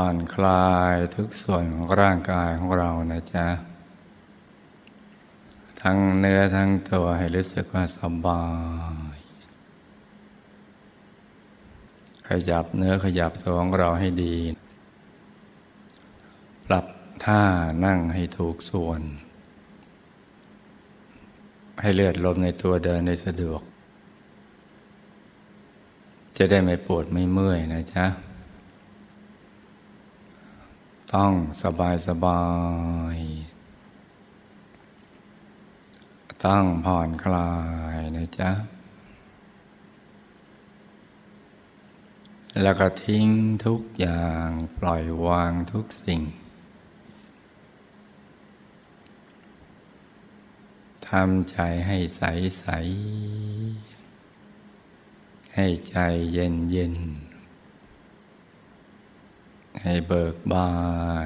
ผ่อนคลายทุกส่วนของร่างกายของเรานะจ๊ะ ทั้งเนื้อทั้งตัวให้รู้สึกว่าสบาย ขยับเนื้อขยับตัวของเราให้ดี ปรับท่านั่งให้ถูกส่วน ให้เลือดลมในตัวเดินได้สะดวก จะได้ไม่ปวดไม่เมื่อยนะจ๊ะ ต้องสบายสบาย ต้องผ่อนคลายนะจ๊ะ แล้วก็ทิ้งทุกอย่างปล่อยวางทุกสิ่งทำใจให้ใสใส ให้ใจเย็นเย็น ให้เบิกบา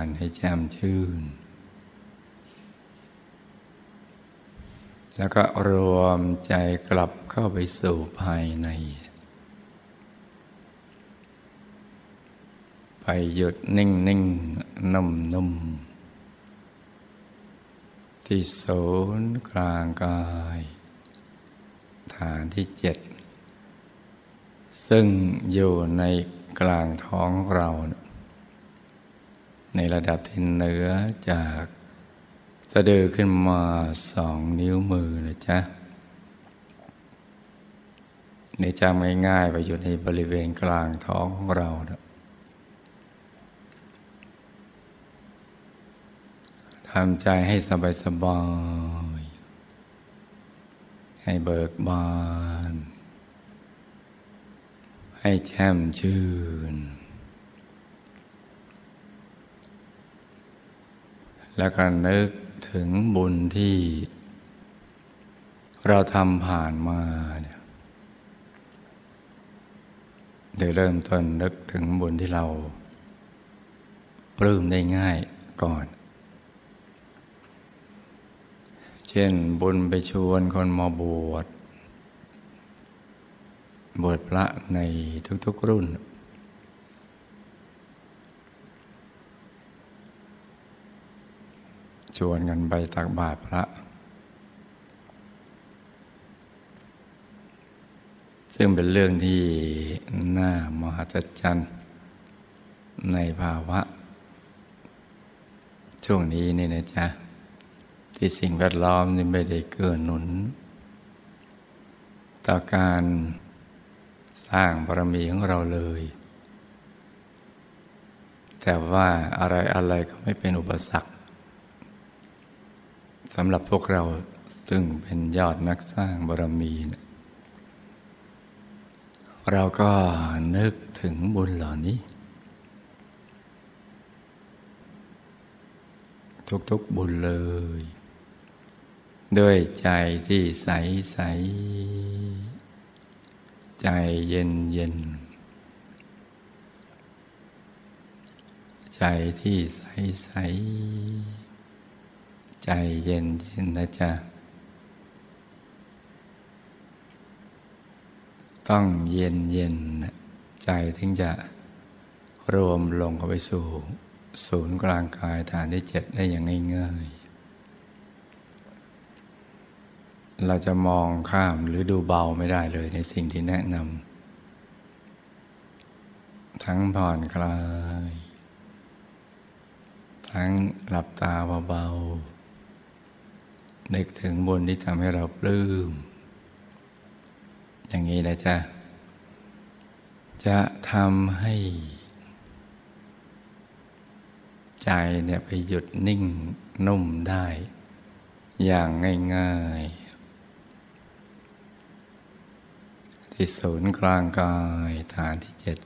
นให้แจ่มชื่น แล้วก็รวมใจกลับเข้าไปสู่ภายใน ไปหยุดนิ่งนิ่งนุ่มนุ่มที่ศูนย์กลางกาย ฐานที่เจ็ดซึ่งอยู่ในกลางท้องเรา ในระดับที่เหนือจากสะดือขึ้นมาสองนิ้วมือนะจ๊ะในจำง่ายๆไปอยู่ในบริเวณกลางท้องของเราทำใจให้สบายสบายให้เบิกบาน ให้แช่มชื่น แล้วก็นึกถึงบุญที่ เราทำผ่านมาเนี่ยโดยเริ่มต้นนึกถึงบุญที่เราปลื้มได้ง่ายก่อน เช่นบุญไปชวนคนมาบวชบวชพระในทุกๆรุ่น ชวนกันไปตักบาตรพระ ซึ่งเป็นเรื่องที่น่ามหัศจรรย์ในภาวะ ช่วงนี้นี่นะจ๊ะ ที่สิ่งแวดล้อมนี่ไม่ได้เกื้อหนุน ต่อการสร้างบารมีของเราเลยแต่ว่าอะไรอะไรก็ไม่เป็นอุปสรรค สำหรับพวกเราซึ่งเป็นยอดนักสร้างบารมีนะเราก็นึกถึงบุญเหล่านี้ ทุกๆบุญเลย ด้วยใจที่ใสใสใจเย็นเย็นใจที่ใสใส ใจเย็นเย็นนะจ๊ะ ต้องเย็นเย็นใจถึงจะรวมลงเข้าไปสู่ ศูนย์กลางกายฐานที่เจ็ดได้อย่างง่ายๆ เราจะมองข้ามหรือดูเบาไม่ได้เลยในสิ่งที่แนะนำทั้งผ่อนคลาย ทั้งหลับตาเบาๆ นึกถึงบุญที่ทำให้เราปลื้ม อย่างนี้นะจ๊ะ จะทำให้ ใจเนี่ยไปหยุดนิ่งนุ่มได้ อย่างง่ายๆ ที่ศูนย์กลางกายฐานที่เจ็ด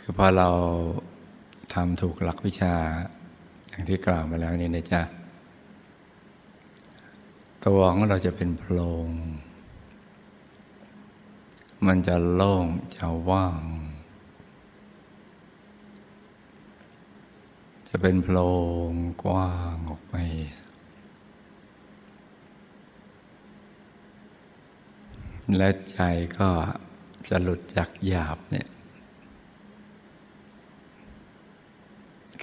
คือพอเรา ทำถูกหลักวิชา อย่างที่กล่าวมาแล้วนี่นะจ๊ะ ตัวของเราจะเป็นโพรง มันจะโล่ง จะว่าง จะเป็นโพรงกว้างออกไป และใจก็จะหลุดจากหยาบเนี่ย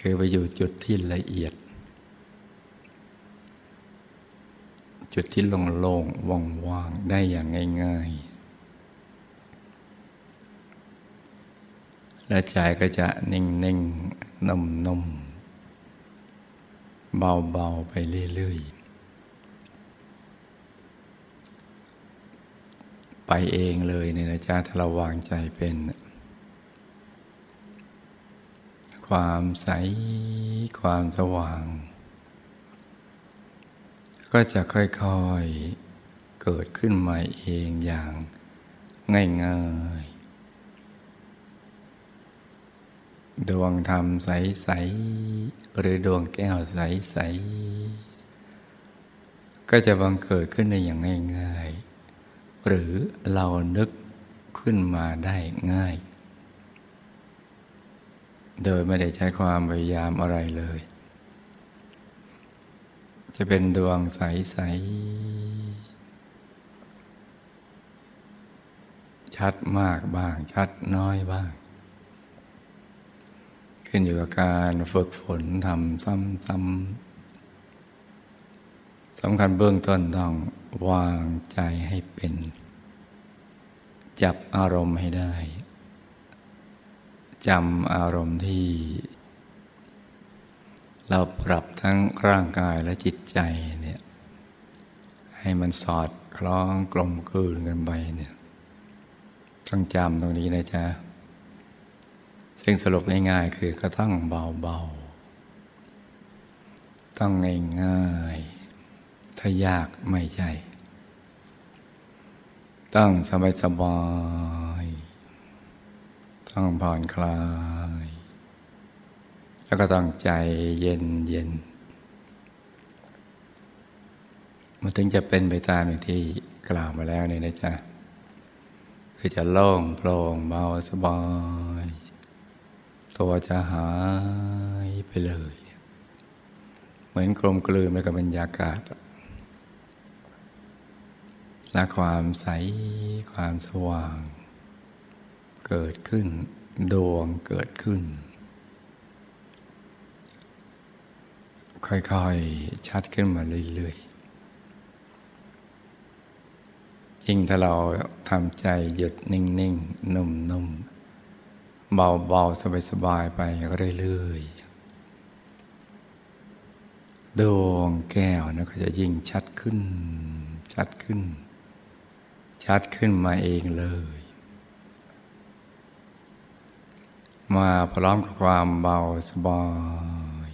คือไปอยู่จุดที่ละเอียด จุดที่โล่งๆว่างๆ ได้อย่างง่าย ๆ และใจก็จะนิ่งๆ นุ่มๆเบา ๆ ไปเรื่อย ๆ ไปเองเลยเนี่ยนะจ๊ะถ้าเราวางใจเป็น ความใสความสว่าง ก็จะค่อยๆเกิดขึ้นมาเองอย่างง่ายๆ ดวงธรรมใสๆหรือดวงแก้วใสๆก็จะบังเกิดขึ้นในอย่างง่ายๆ หรือเรานึกขึ้นมาได้ง่าย โดยไม่ได้ใช้ความพยายามอะไรเลย จะเป็นดวงใส ๆ ชัดมากบ้าง ชัดน้อยบ้าง ขึ้นอยู่กับการฝึกฝนทำซ้ำๆสำคัญเบื้องต้นต้องวางใจให้เป็น จับอารมณ์ให้ได้ จำอารมณ์ที่ เราปรับทั้งร่างกายและจิตใจเนี่ยให้มันสอดคล้องกลมกลืนกันไปเนี่ยต้องจำตรงนี้นะจ๊ะซึ่งสรุปง่ายๆคือก็ต้องเบาๆ ต้องง่ายๆ ถ้ายากไม่ใช่ ต้องสบายๆ ต้องผ่อนคลาย แล้วก็ต้องใจเย็นเย็นมันถึงจะเป็นไปตามอย่างที่กล่าวมาแล้วนี่นะจ๊ะคือจะโล่งโปร่งเบาสบาย ตัวจะหายไปเลย เหมือนกลมกลืนไปกับบรรยากาศและความใสความสว่าง เกิดขึ้น ดวงเกิดขึ้น ค่อยๆ ชัดขึ้นมาเรื่อยๆยิ่งถ้าเราทำใจหยุดนิ่งๆ นุ่มๆ เบาๆ สบายๆ ไปเรื่อยๆดวงแก้วนะก็จะยิ่งชัดขึ้น ชัดขึ้น ชัดขึ้นมาเองเลย มาพร้อมกับความเบาสบาย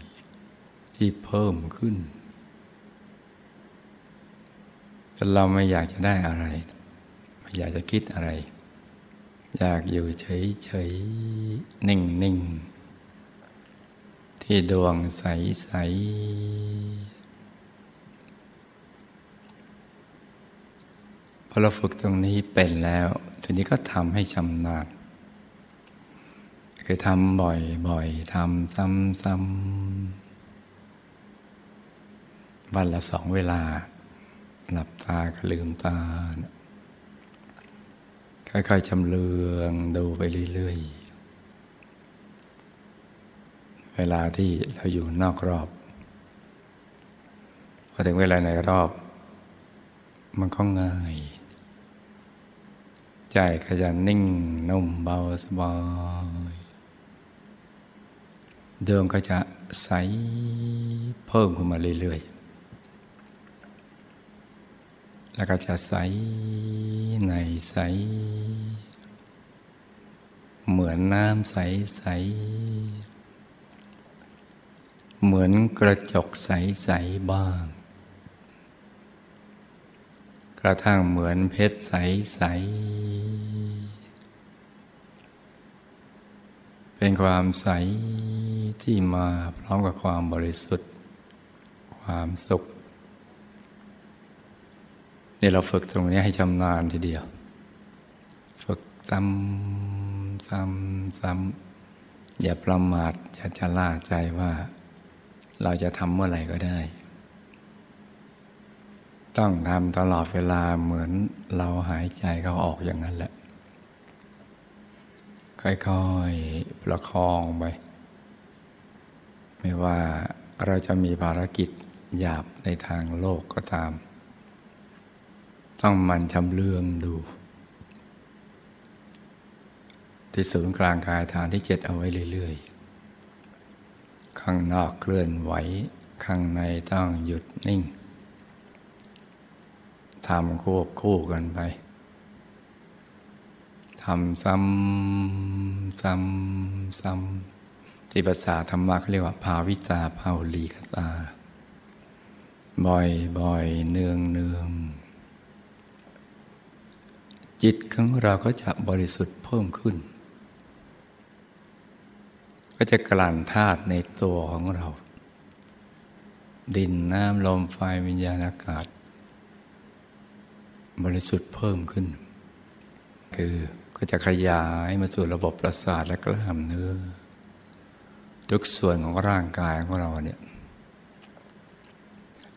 ที่เพิ่มขึ้นแต่เราไม่อยากจะได้อะไร ไม่อยากจะคิดอะไร อยากอยู่เฉยๆ นิ่งๆ ที่ดวงใสๆพอเราฝึกตรงนี้เป็นแล้ว ทีนี้ก็ทำให้ชำนาญ คือทำบ่อยๆทำซ้ำๆวันละสองเวลา หลับตาก็ลืมตา ค่อยๆชำเลืองดูไปเรื่อยๆ เวลาที่เราอยู่นอกรอบ พอถึงเวลาในรอบ มันก็ง่ายใจก็จะนิ่งนุ่มเบาสบาย เดิมก็จะใสเพิ่มขึ้นมาเรื่อยๆ แล้วก็จะใสในใส เหมือนน้ำใสใส เหมือนกระจกใสใสบ้าง กระทั่งเหมือนเพชรใสใสเป็นความใส ที่มาพร้อมกับความบริสุทธิ์ ความสุขนี่เราฝึกตรงนี้ให้ชำนาญทีเดียว ฝึกซ้ำซ้ำซ้ำอย่าประมาทอย่าจะล่าใจว่า เราจะทำเมื่อไหร่ก็ได้ ต้องทำตลอดเวลาเหมือนเราหายใจเขาออกอย่างนั้นแหละ ค่อยๆ ประคองไป ไม่ว่าเราจะมีภารกิจหยาบในทางโลกก็ตาม ต้องมันชำเลืองดู ที่ศูนย์กลางกายฐานที่เจ็ดเอาไว้เรื่อยๆ ข้างนอกเคลื่อนไหว ข้างในต้องหยุดนิ่งทำควบคู่กันไปทำซ้ำซ้ำซ้ำ ที่ภาษาธรรมะเขาเรียกว่า ภาวิตาภาลีกตา บ่อยบ่อยเนืองเนืองจิตของเราก็จะบริสุทธิ์เพิ่มขึ้น ก็จะกลั่นธาตุในตัวของเรา ดินน้ำลมไฟวิญญาณอากาศ บริสุทธิ์เพิ่มขึ้น คือก็จะขยายมาสู่ระบบประสาทและกล้ามเนื้อ ทุกส่วนของร่างกายของเราเนี่ย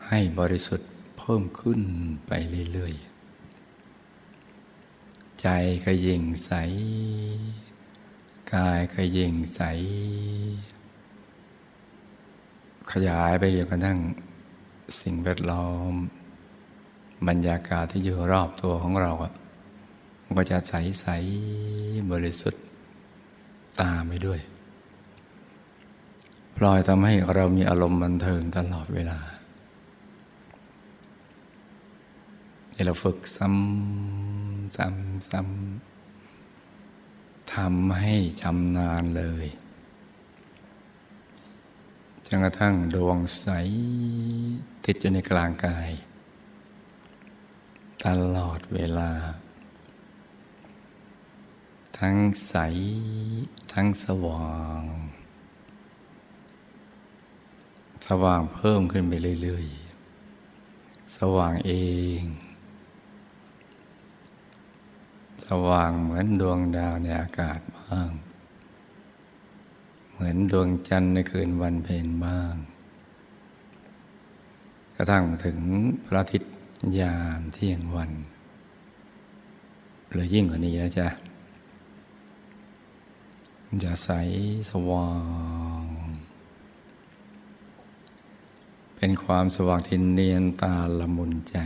ให้บริสุทธิ์เพิ่มขึ้นไปเรื่อยๆ ใจก็ยิ่งใส กายก็ยิ่งใส ขยายไปจนกระทั่งสิ่งแวดล้อม บรรยากาศที่อยู่รอบตัวของเราอะมันก็จะใสใสบริสุทธิ์ตามไปด้วย ลอยทำให้เรามีอารมณ์บันเทิงตลอดเวลาเราฝึกซ้ำซ้ำซ้ำทำให้ชำนาญเลยจนกระทั่งดวงใสติดอยู่ในกลางกาย ตลอดเวลา ทั้งใสทั้งสว่าง ว่างเพิ่มขึ้นไปเรื่อยๆ สว่างเอง สว่างเหมือนดวงดาวในอากาศบ้าง เหมือนดวงจันทร์ในคืนวันเพ็ญบ้าง กระทั่งถึงพระอาทิตย์ยามเที่ยงวันหรือยิ่งกว่านี้นะจ๊ะจะใสสว่าง เป็นความสว่างที่เนียนตาละมุนใจ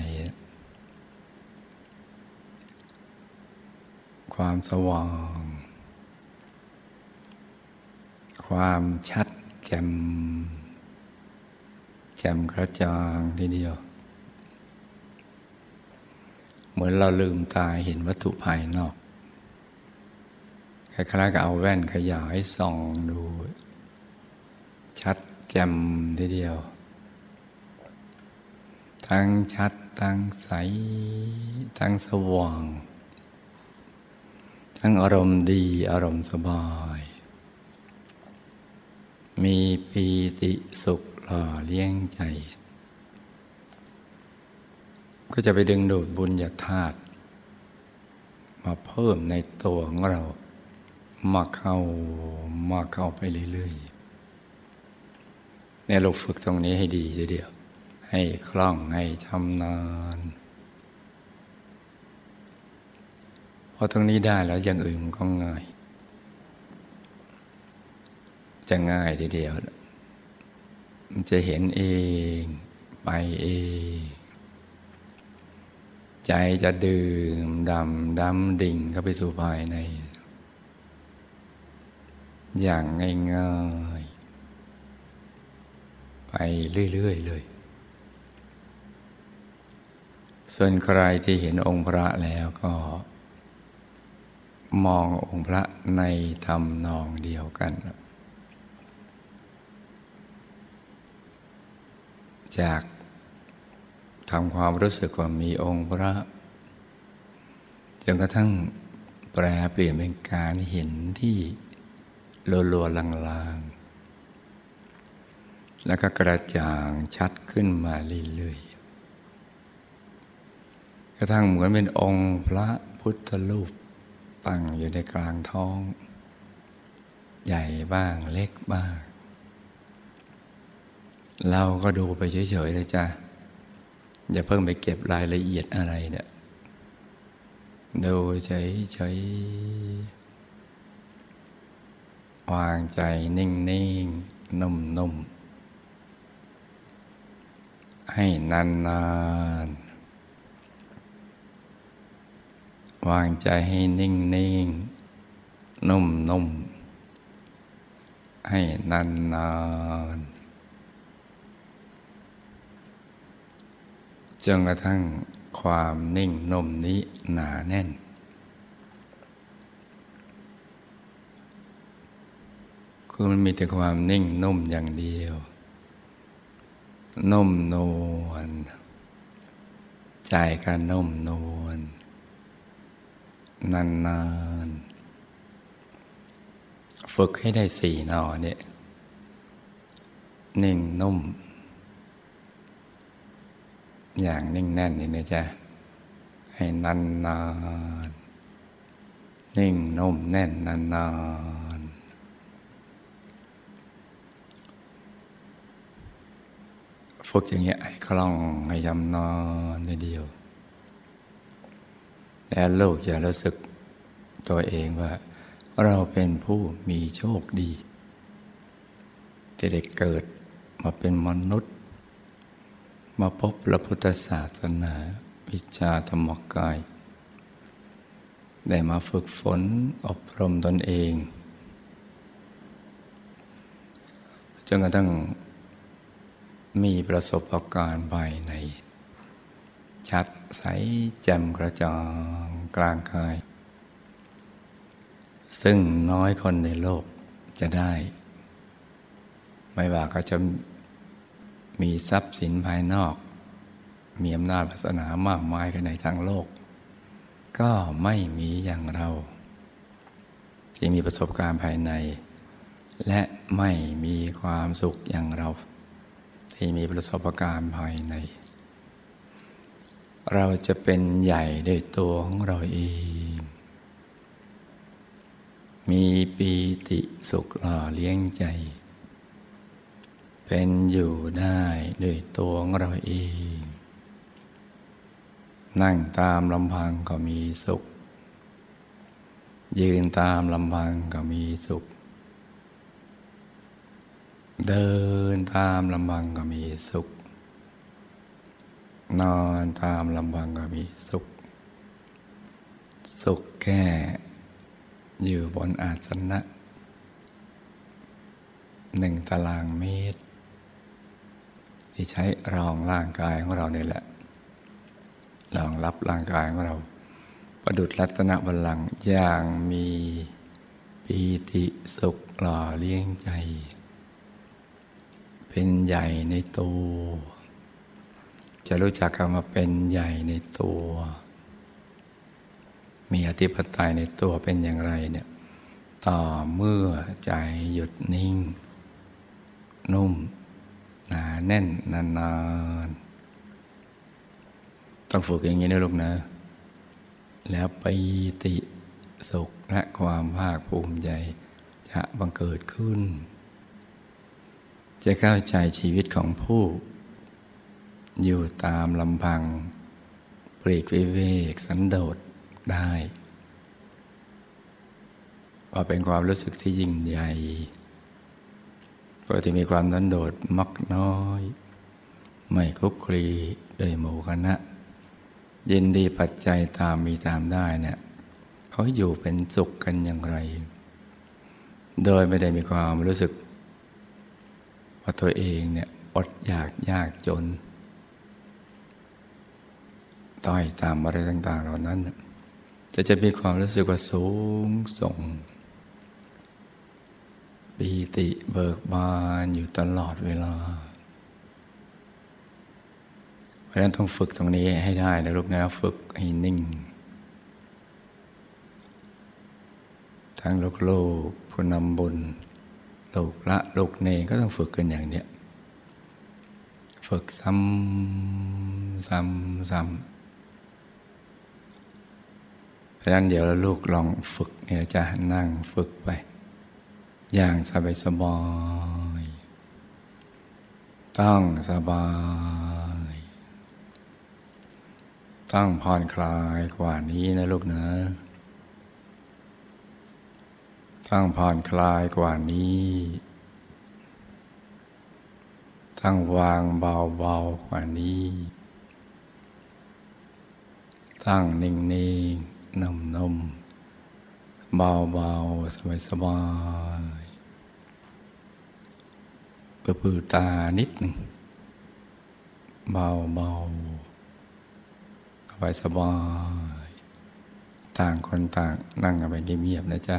ความสว่าง ความชัดแจ่มแจ่มกระจ่างทีเดียว เหมือนเราลืมตาเห็นวัตถุภายนอกคล้ายๆกับเอาแว่นขยายส่องดู ชัดแจ่มทีเดียว ทั้งชัด ทั้งใส ทั้งสว่าง ทั้งอารมณ์ดีอารมณ์สบาย มีปีติสุขหล่อเลี้ยงใจ ก็จะไปดึงดูดบุญญาธาตุมาเพิ่มในตัวของเรา มาเข้ามาเข้าไปเรื่อยๆเนี่ยเราฝึกตรงนี้ให้ดีทีเดียว ให้คล่องให้ชำนาญพอตรงนี้ได้แล้วอย่างอื่นก็ง่าย จะง่ายทีเดียว มันจะเห็นเองไปเอง ใจจะดื่มดำดำดิ่งเข้าไปสู่ภายใน อย่างง่ายๆ ไปเรื่อย ๆ เลย ส่วนใครที่เห็นองค์พระแล้วก็ มององค์พระในทำนองเดียวกัน จากทำความรู้สึกว่ามีองค์พระจนกระทั่งแปลเปลี่ยนเป็นการเห็นที่ลัวๆลางๆ แล้วก็กระจ่างชัดขึ้นมาเรื่อย กระทั่งเหมือนเป็นองค์พระพุทธรูปตั้งอยู่ในกลางท้อง ใหญ่บ้างเล็กบ้าง เราก็ดูไปเฉยๆเลยจ้ะอย่าเพิ่งไปเก็บรายละเอียดอะไรเนี่ยดูเฉยๆวางใจนิ่งๆ นุ่มๆ ให้นานๆ วางใจให้นิ่งๆนุ่มๆให้นานๆจนกระทั่งความนิ่งนุ่มนี้หนาแน่น คือมันมีแต่ความนิ่งนุ่มอย่างเดียว นุ่มนวลใจก็นุ่มนวล นานๆ ฝึกให้ได้สี่นอเนี่ยนิ่งนุ่ม อย่างนิ่งแน่นนี่นะจ๊ะ ให้นานนานนิ่งนุ่มแน่นนานนานฝึกอย่างเงี้ยให้คล่องให้ยำนอนในเดียว แล้วลูกจะรู้สึกตัวเองว่า เราเป็นผู้มีโชคดีที่ได้เกิดมาเป็นมนุษย์ มาพบพระพุทธศาสนา วิชาธรรมกาย ได้มาฝึกฝนอบรมตนเองจนกระทั่งมีประสบการณ์ภายใน ชัดใสแจ่มกระจ่าง กลางกาย ซึ่งน้อยคนในโลกจะได้ ไม่ว่าก็จะมีทรัพย์สินภายนอก มีอำนาจศาสนามากมายกันในทางโลก ก็ไม่มีอย่างเรา ที่มีประสบการณ์ภายใน และไม่มีความสุขอย่างเรา ที่มีประสบการณ์ภายใน เราจะเป็นใหญ่ด้วยตัวของเราเอง มีปีติสุขหล่อเลี้ยงใจ เป็นอยู่ได้ด้วยตัวของเราเอง นั่งตามลำพังก็มีสุข ยืนตามลำพังก็มีสุข เดินตามลำพังก็มีสุข นอนตามลำพังก็มีสุข สุขแค่อยู่บนอาสนะหนึ่งตารางเมตร ที่ใช้รองร่างกายของเราเนี่ยแหละรองรับร่างกายของเรา ประดุดรัตนบัลลังก์อย่างมีปีติสุขหล่อเลี้ยงใจ เป็นใหญ่ในตัว จะรู้จักคำว่าเป็นใหญ่ในตัว มีอธิปไตยในตัวเป็นอย่างไรเนี่ยต่อเมื่อใจหยุดนิ่ง นุ่ม หนาแน่นนานๆต้องฝึกอย่างนี้นะลูกนะ แล้วไปติสุขและความภาคภูมิใจ จะบังเกิดขึ้น จะเข้าใจชีวิตของผู้ อยู่ตามลำพังปลีกวิเวกสันโดษได้ว่าเป็นความรู้สึกที่ยิ่งใหญ่ก็จะมีความนันโดดมักน้อย ไม่คุกคลีโดยหมู่คณะ ยินดีปัจจัยตามมีตามได้เนี่ยเขาอยู่เป็นสุขกันอย่างไร โดยไม่ได้มีความรู้สึกว่าตัวเองเนี่ยอดอยากยากจน ต้อยตามอะไรต่าง ๆ เหล่านั้นจะจะมีความรู้สึกว่าสูงส่ง ปีติเบิกบานอยู่ตลอดเวลา เพราะฉะนั้นต้องฝึกตรงนี้ให้ได้นะลูกนะฝึกให้นิ่ง ทั้งลูกลูกผู้นำบุญลูกพระลูกเนก็ต้องฝึกกันอย่างเนี้ยฝึกซ้ำซ้ำซ้ำ ราะนั้นเดี๋ยวลูกลองฝึกเนี่ยจะนั่งฝึกไป อย่างสบายสบายต้องสบาย ต้องผ่อนคลายกว่านี้นะลูกนะ ต้องผ่อนคลายกว่านี้ต้องวางเบาๆกว่านี้ ตั้งนิ่ง นุ่มๆ เบาๆ สบายๆกระพือตานิดหนึ่ง เบาๆสบายสบาย ต่างคนต่างนั่งกันไปเงียบๆนะจ๊ะ